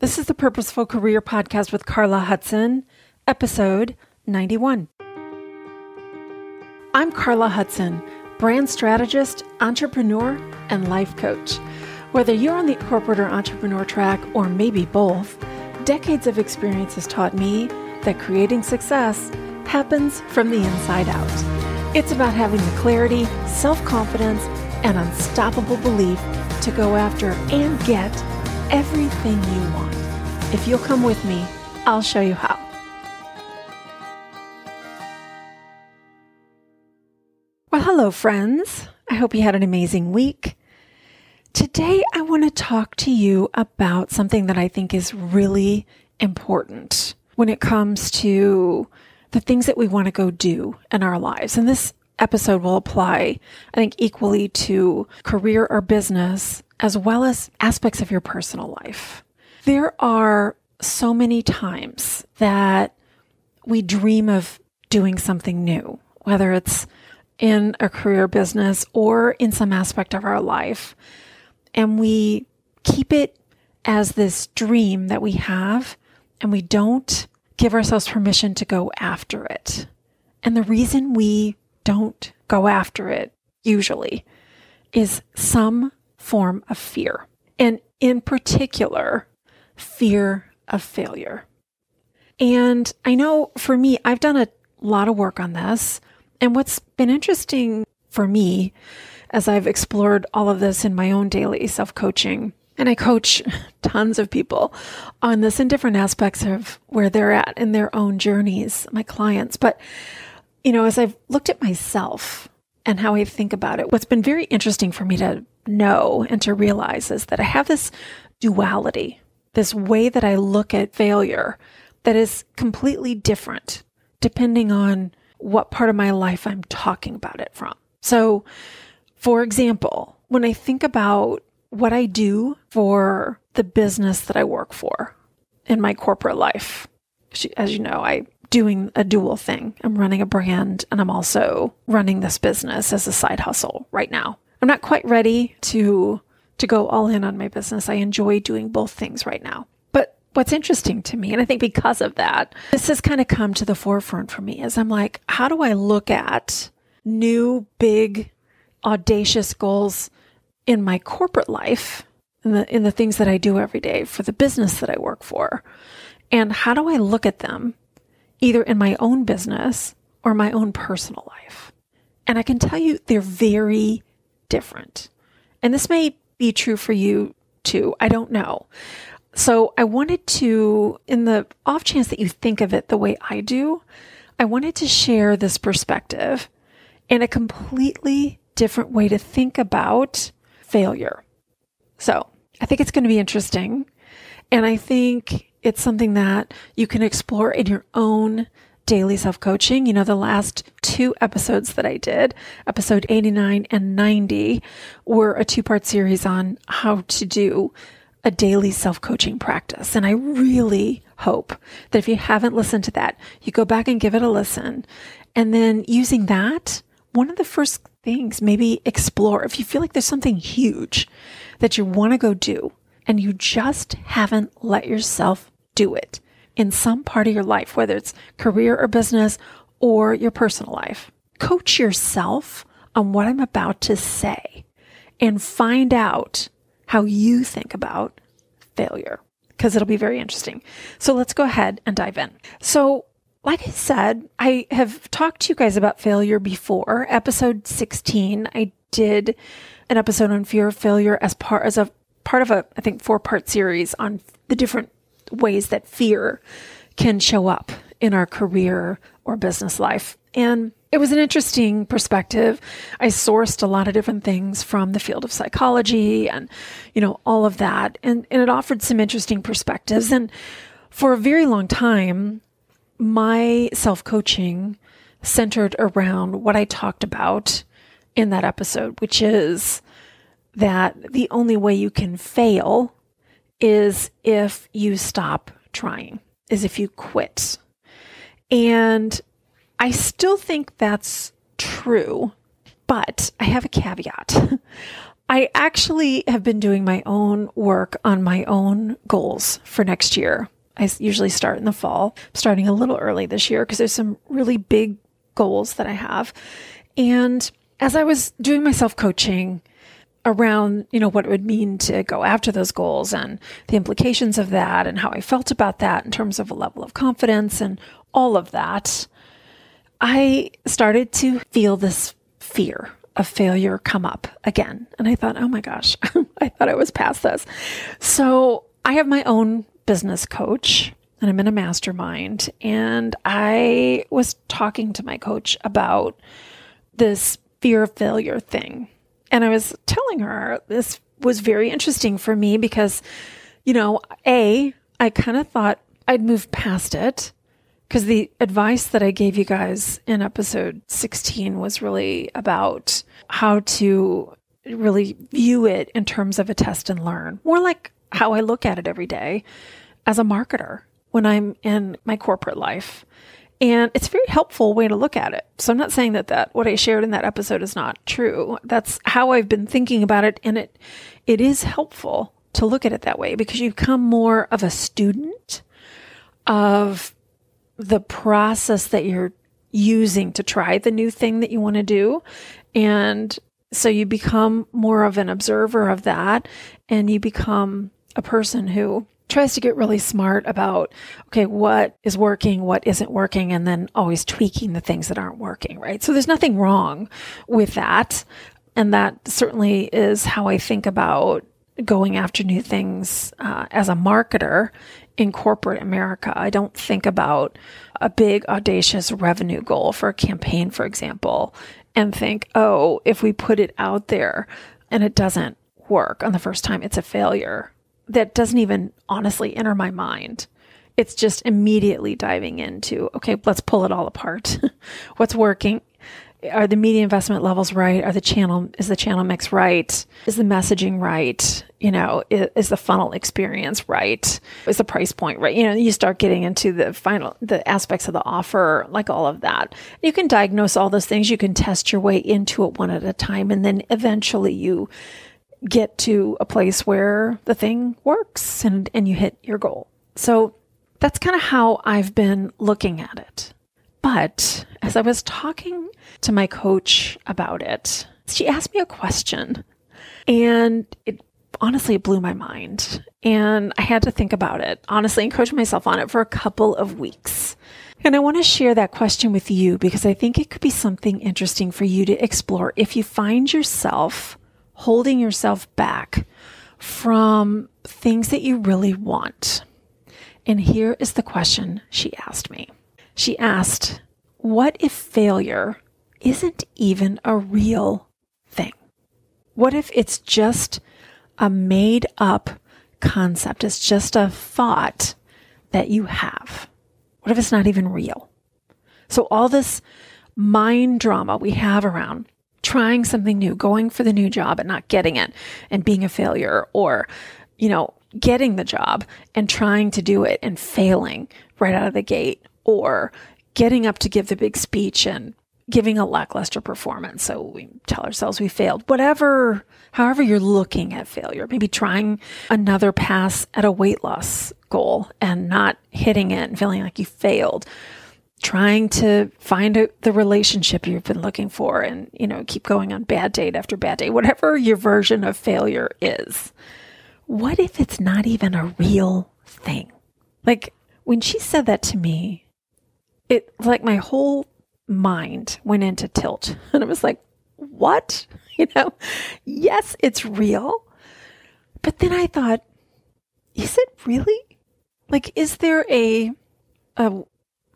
This is the Purposeful Career Podcast with Carla Hudson, episode 91. I'm Carla Hudson, brand strategist, entrepreneur, and life coach. Whether you're on the corporate or entrepreneur track, or maybe both, decades of experience has taught me that creating success happens from the inside out. It's about having the clarity, self confidence, and unstoppable belief to go after and get everything you want. If you'll come with me, I'll show you how. Well, hello, friends. I hope you had an amazing week. Today, I want to talk to you about something that I think is really important when it comes to the things that we want to go do in our lives. And this episode will apply, I think, equally to career or business, as well as aspects of your personal life. There are so many times that we dream of doing something new, whether it's in a career business or in some aspect of our life. And we keep it as this dream that we have, and we don't give ourselves permission to go after it. And the reason we don't go after it usually is some form of fear. And in particular, fear of failure. And I know for me, I've done a lot of work on this. And what's been interesting for me as I've explored all of this in my own daily self coaching, and I coach tons of people on this in different aspects of where they're at in their own journeys, my clients. But, you know, as I've looked at myself and how I think about it, what's been very interesting for me to know and to realize is that I have this duality, this way that I look at failure that is completely different depending on what part of my life I'm talking about it from. So, for example, when I think about what I do for the business that I work for in my corporate life, as you know, I'm doing a dual thing. I'm running a brand and I'm also running this business as a side hustle right now. I'm not quite ready to to go all in on my business. I enjoy doing both things right now. But what's interesting to me, and I think because of that, this has kind of come to the forefront for me is I'm like, how do I look at new, big, audacious goals in my corporate life, in the in the things that I do every day for the business that I work for? And how do I look at them either in my own business or my own personal life? And I can tell you they're very different. And this may be true for you too. I don't know. So I wanted to, in the off chance that you think of it the way I do, I wanted to share this perspective in a completely different way to think about failure. So I think it's going to be interesting. And I think it's something that you can explore in your own daily self coaching. You know, the last two episodes that I did, episode 89 and 90, were a two part series on how to do a daily self coaching practice. And I really hope that if you haven't listened to that, you go back and give it a listen. And then using that, one of the first things, maybe explore if you feel like there's something huge that you want to go do and you just haven't let yourself do it in some part of your life, whether it's career or business or your personal life. Coach yourself on what I'm about to say and find out how you think about failure because it'll be very interesting. So let's go ahead and dive in. So, like I said, I have talked to you guys about failure before. Episode 16, I did an episode on fear of failure as part as a part of a I think four part series on the different ways that fear can show up in our career or business life. And it was an interesting perspective. I sourced a lot of different things from the field of psychology and, you know, all of that. And, and it offered some interesting perspectives. And for a very long time, my self coaching centered around what I talked about in that episode, which is that the only way you can fail is if you stop trying, is if you quit. And I still think that's true, but I have a caveat. I actually have been doing my own work on my own goals for next year. I usually start in the fall, I'm starting a little early this year because there's some really big goals that I have. And as I was doing my self coaching around, you know, what it would mean to go after those goals and the implications of that and how I felt about that in terms of a level of confidence and all of that, I started to feel this fear of failure come up again. And I thought, oh my gosh, I thought I was past this. So I have my own business coach and I'm in a mastermind. And I was talking to my coach about this fear of failure thing. And I was telling her this was very interesting for me because, you know, A, I kind of thought I'd moved past it because the advice that I gave you guys in episode 16 was really about how to really view it in terms of a test and learn, more like how I look at it every day as a marketer when I'm in my corporate life. And it's a very helpful way to look at it. So I'm not saying that that what I shared in that episode is not true. That's how I've been thinking about it and it it is helpful to look at it that way because you become more of a student of the process that you're using to try the new thing that you want to do and so you become more of an observer of that and you become a person who tries to get really smart about okay what is working what isn't working and then always tweaking the things that aren't working right? So there's nothing wrong with that. And that certainly is how i think about going after new things uh, as a marketer in corporate america. I don't think about a big audacious revenue goal for a campaign for example and think oh if we put it out there and it doesn't work on the first time it's a failure that doesn't even honestly enter my mind. It's just immediately diving into, okay, let's pull it all apart. What's working? Are the media investment levels right? Are the channel, is the channel mix right? Is the messaging right? You know, is, is the funnel experience right? Is the price point right? You know, you start getting into the final, the aspects of the offer, like all of that. You can diagnose all those things. You can test your way into it one at a time. And then eventually you, get to a place where the thing works and, and you hit your goal. So that's kind of how I've been looking at it. But as I was talking to my coach about it, she asked me a question and it honestly blew my mind. And I had to think about it, honestly, and coach myself on it for a couple of weeks. And I want to share that question with you because I think it could be something interesting for you to explore if you find yourself holding yourself back from things that you really want. And here is the question she asked me. She asked, What if failure isn't even a real thing? What if it's just a made up concept? It's just a thought that you have. What if it's not even real? So, all this mind drama we have around trying something new, going for the new job and not getting it and being a failure or, you know, getting the job and trying to do it and failing right out of the gate or getting up to give the big speech and giving a lackluster performance. So we tell ourselves we failed. Whatever, however you're looking at failure, maybe trying another pass at a weight loss goal and not hitting it and feeling like you failed trying to find a, the relationship you've been looking for and you know keep going on bad date after bad date whatever your version of failure is. What if it's not even a real thing? Like when she said that to me it like my whole mind went into tilt. And it was like what? You know yes it's real. But then i thought is it really? Like is there a a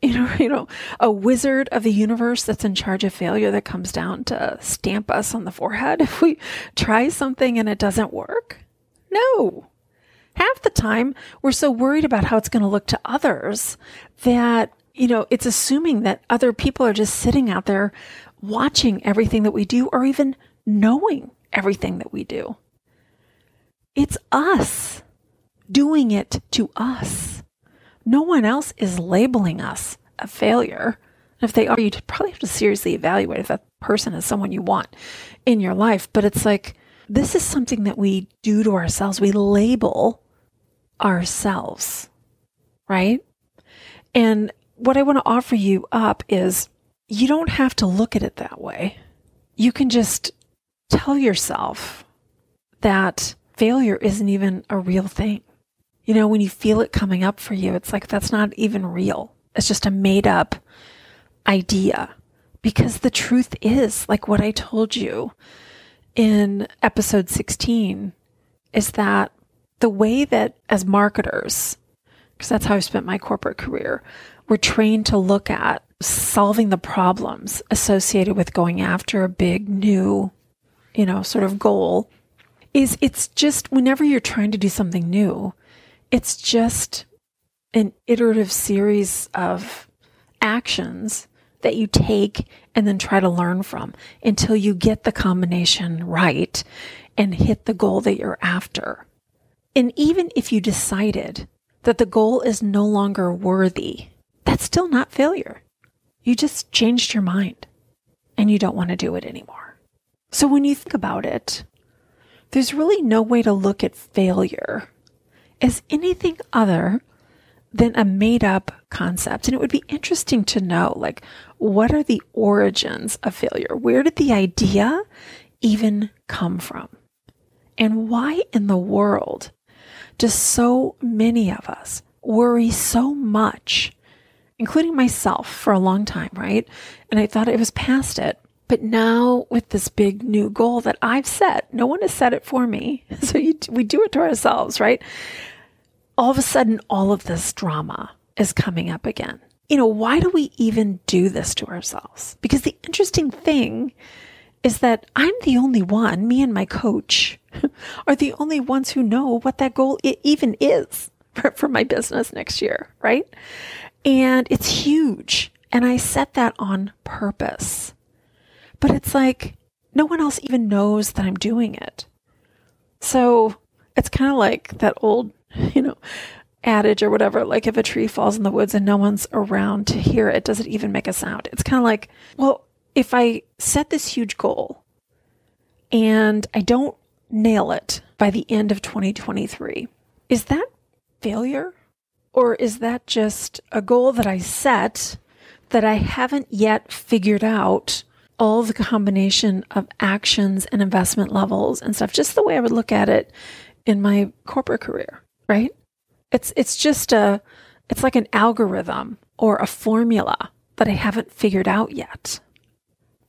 you know, you know, a wizard of the universe that's in charge of failure that comes down to stamp us on the forehead if we try something and it doesn't work? No. Half the time, we're so worried about how it's going to look to others that, you know, it's assuming that other people are just sitting out there watching everything that we do or even knowing everything that we do. It's us doing it to us no one else is labeling us a failure. And If they are, you'd probably have to seriously evaluate if that person is someone you want in your life. But it's like this is something that we do to ourselves. We label ourselves, right? And what I want to offer you up is you don't have to look at it that way. You can just tell yourself that failure isn't even a real thing. You know, when you feel it coming up for you, it's like that's not even real. It's just a made up idea. Because the truth is, like what I told you in episode 16, is that the way that as marketers, because that's how I spent my corporate career, we're trained to look at solving the problems associated with going after a big new, you know, sort of goal is it's just whenever you're trying to do something new, it's just an iterative series of actions that you take and then try to learn from until you get the combination right and hit the goal that you're after. And even if you decided that the goal is no longer worthy, that's still not failure. You just changed your mind and you don't want to do it anymore. So when you think about it, there's really no way to look at failure as anything other than a made up concept. And it would be interesting to know, like, what are the origins of failure? Where did the idea even come from? And why in the world do so many of us worry so much including myself for a long time, right? And I thought it was past it. But now with this big new goal that I've set, no one has set it for me. So you, we do it to ourselves, right? All of a sudden, all of this drama is coming up again. You know, why do we even do this to ourselves? Because the interesting thing is that I'm the only one, me and my coach are the only ones who know what that goal even is for, for my business next year, right? And it's huge. And I set that on purpose. But it's like no one else even knows that I'm doing it. So it's kind of like that old, you know, adage or whatever like if a tree falls in the woods and no one's around to hear it, does it even make a sound? It's kind of like, well, if I set this huge goal and I don't nail it by the end of 2023, is that failure? Or is that just a goal that I set that I haven't yet figured out all the combination of actions and investment levels and stuff, just the way I would look at it in my corporate career, right? It's it's just a it's like an algorithm or a formula that I haven't figured out yet.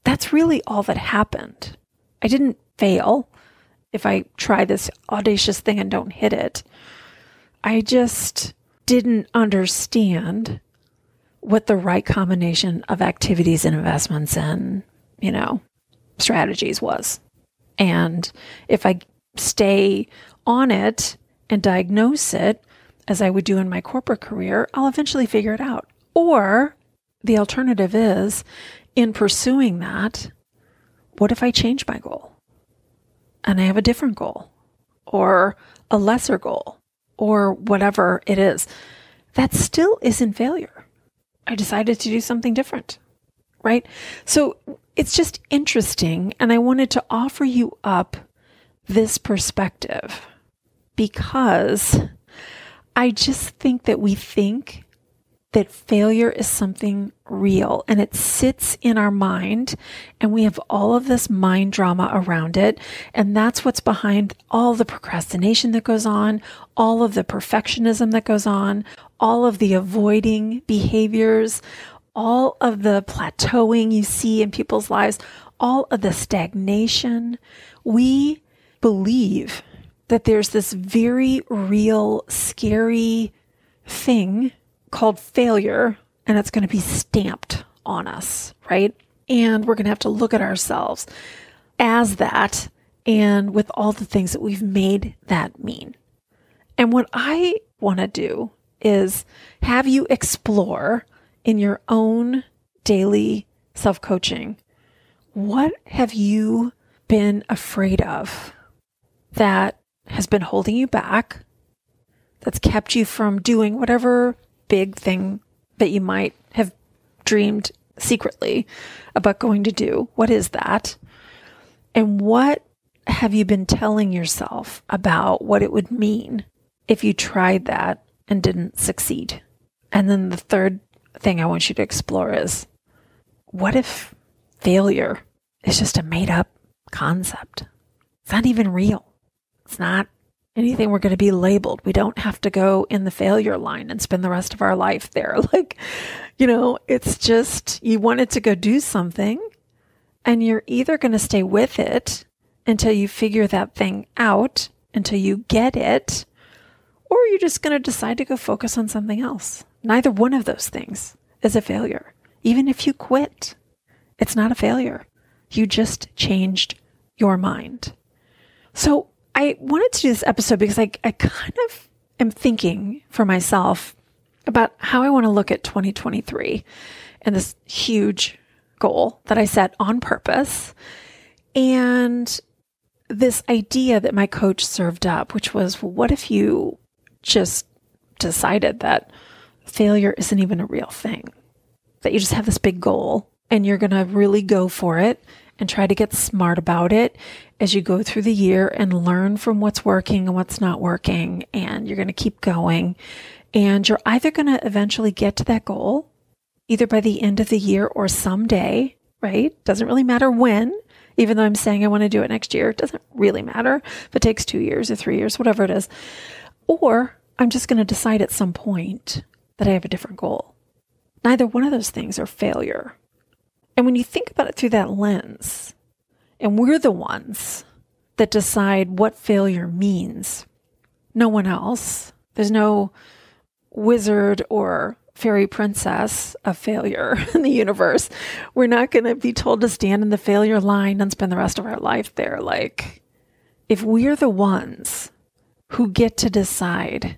That's really all that happened. I didn't fail if I try this audacious thing and don't hit it. I just didn't understand what the right combination of activities and investments and, you know, strategies was. And if I stay on it and diagnose it, as I would do in my corporate career, I'll eventually figure it out. Or the alternative is in pursuing that, what if I change my goal and I have a different goal or a lesser goal or whatever it is, that still isn't failure. I decided to do something different, right? So it's just interesting. And I wanted to offer you up this perspective because I just think that we think that failure is something real and it sits in our mind and we have all of this mind drama around it. And that's what's behind all the procrastination that goes on, all of the perfectionism that goes on, all of the avoiding behaviors, all of the plateauing you see in people's lives, all of the stagnation. We believe that there's this very real, scary thing called failure and it's going to be stamped on us, right? And we're going to have to look at ourselves as that and with all the things that we've made that mean. And what I want to do is have you explore in your own daily self coaching what have you been afraid of that has been holding you back, that's kept you from doing whatever big thing that you might have dreamed secretly about going to do? What is that? And what have you been telling yourself about what it would mean if you tried that and didn't succeed? And then the third thing I want you to explore is what if failure is just a made up concept? It's not even real. It's not anything we're going to be labeled. We don't have to go in the failure line and spend the rest of our life there. Like, you know, it's just you wanted to go do something and you're either going to stay with it until you figure that thing out, until you get it, or you're just going to decide to go focus on something else. Neither one of those things is a failure. Even if you quit, it's not a failure. You just changed your mind. So I wanted to do this episode because I, I kind of am thinking for myself about how I want to look at 2023 and this huge goal that I set on purpose. And this idea that my coach served up, which was, what if you just decided that failure isn't even a real thing? That you just have this big goal and you're going to really go for it and try to get smart about it as you go through the year and learn from what's working and what's not working. And you're going to keep going. And you're either going to eventually get to that goal, either by the end of the year or someday, right? Doesn't really matter when even though I'm saying I want to do it next year, it doesn't really matter if it takes two years or three years, whatever it is. Or I'm just going to decide at some point that I have a different goal. Neither one of those things are failure. And when you think about it through that lens, and we're the ones that decide what failure means, no one else. There's no wizard or fairy princess of failure in the universe. We're not going to be told to stand in the failure line and spend the rest of our life there. Like, if we're the ones who get to decide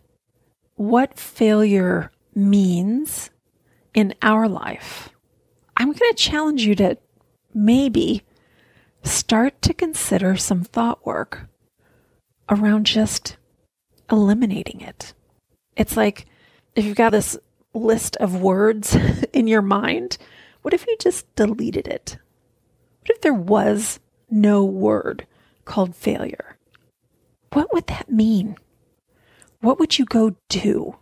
what failure means in our life, I'm going to challenge you to maybe start to consider some thought work around just eliminating it. It's like if you've got this list of words in your mind, what if you just deleted it? What if there was no word called failure? What would that mean? What would you go do?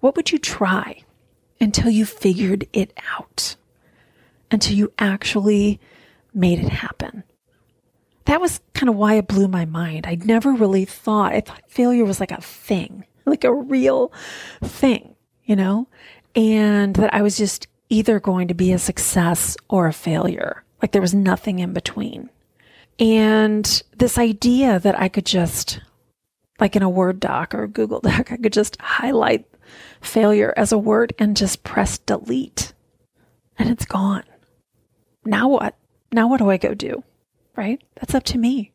What would you try until you figured it out? Until you actually made it happen? That was kind of why it blew my mind. I'd never really thought, I thought failure was like a thing, like a real thing you know, and that I was just either going to be a success or a failure. Like there was nothing in between. And this idea that I could just, like in a Word doc or a Google Doc, I could just highlight failure as a word and just press delete and it's gone. Now what? Now what do I go do? Right? That's up to me.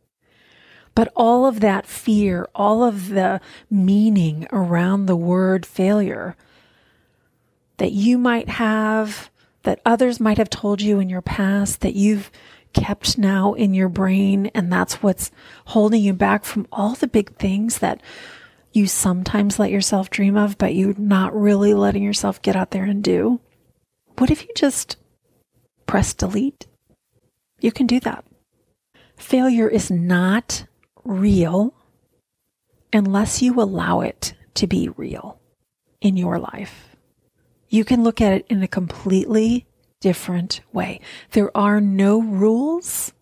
But all of that fear, all of the meaning around the word failure that you might have, that others might have told you in your past, that you've kept now in your brain, and that's what's holding you back from all the big things that you sometimes let yourself dream of, but you're not really letting yourself get out there and do. What if you just press delete? You can do that. Failure is not real unless you allow it to be real in your life you can look at it in a completely different way. There are no rules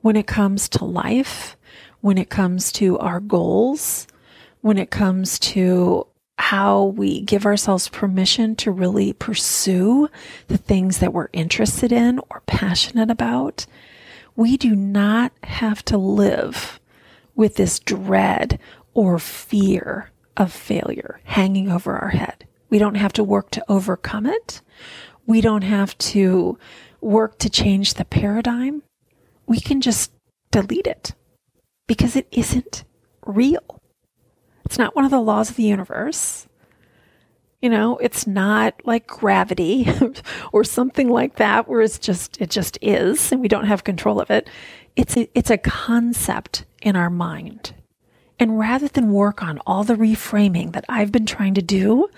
when it comes to life, when it comes to our goals, when it comes to how we give ourselves permission to really pursue the things that we're interested in or passionate about. We do not have to live with this dread or fear of failure hanging over our head. We don't have to work to overcome it. We don't have to work to change the paradigm. We can just delete it because it isn't real. It's not one of the laws of the universe. You know, it's not like gravity or something like that where it's just it just is and we don't have control of it. It's a, it's a concept in our mind. And rather than work on all the reframing that I've been trying to do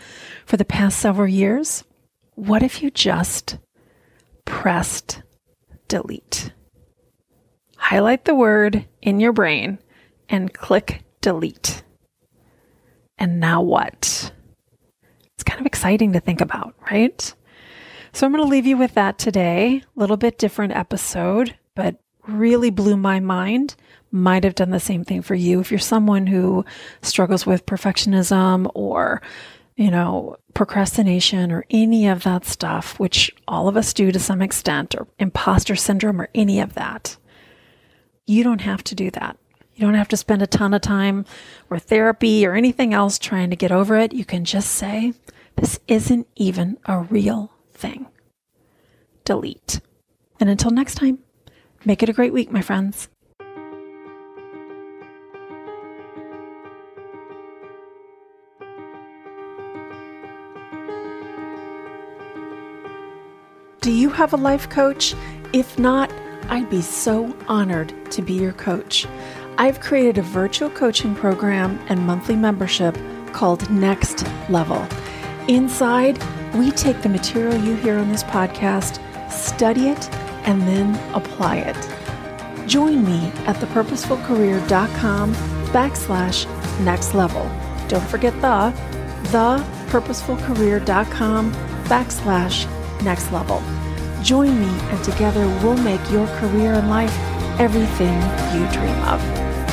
for the past several years, what if you just pressed delete? highlight the word in your brain and click delete. And now what? It's kind of exciting to think about, right? So I'm going to leave you with that today. A little bit different episode, but really blew my mind. Might have done the same thing for you. If you're someone who struggles with perfectionism or, you know, procrastination or any of that stuff, which all of us do to some extent, or imposter syndrome or any of that, you don't have to do that. You don't have to spend a ton of time or therapy or anything else trying to get over it. You can just say, this isn't even a real thing. Delete. And until next time, make it a great week, my friends. Do you have a life coach? If not, I'd be so honored to be your coach. I've created a virtual coaching program and monthly membership called Next Level. Inside, we take the material you hear on this podcast, study it, and then apply it. Join me at thepurposefulcareer.com backslash next level. Don't forget the, thepurposefulcareer.com backslash next level. Join me, and together we'll make your career and life everything you dream of.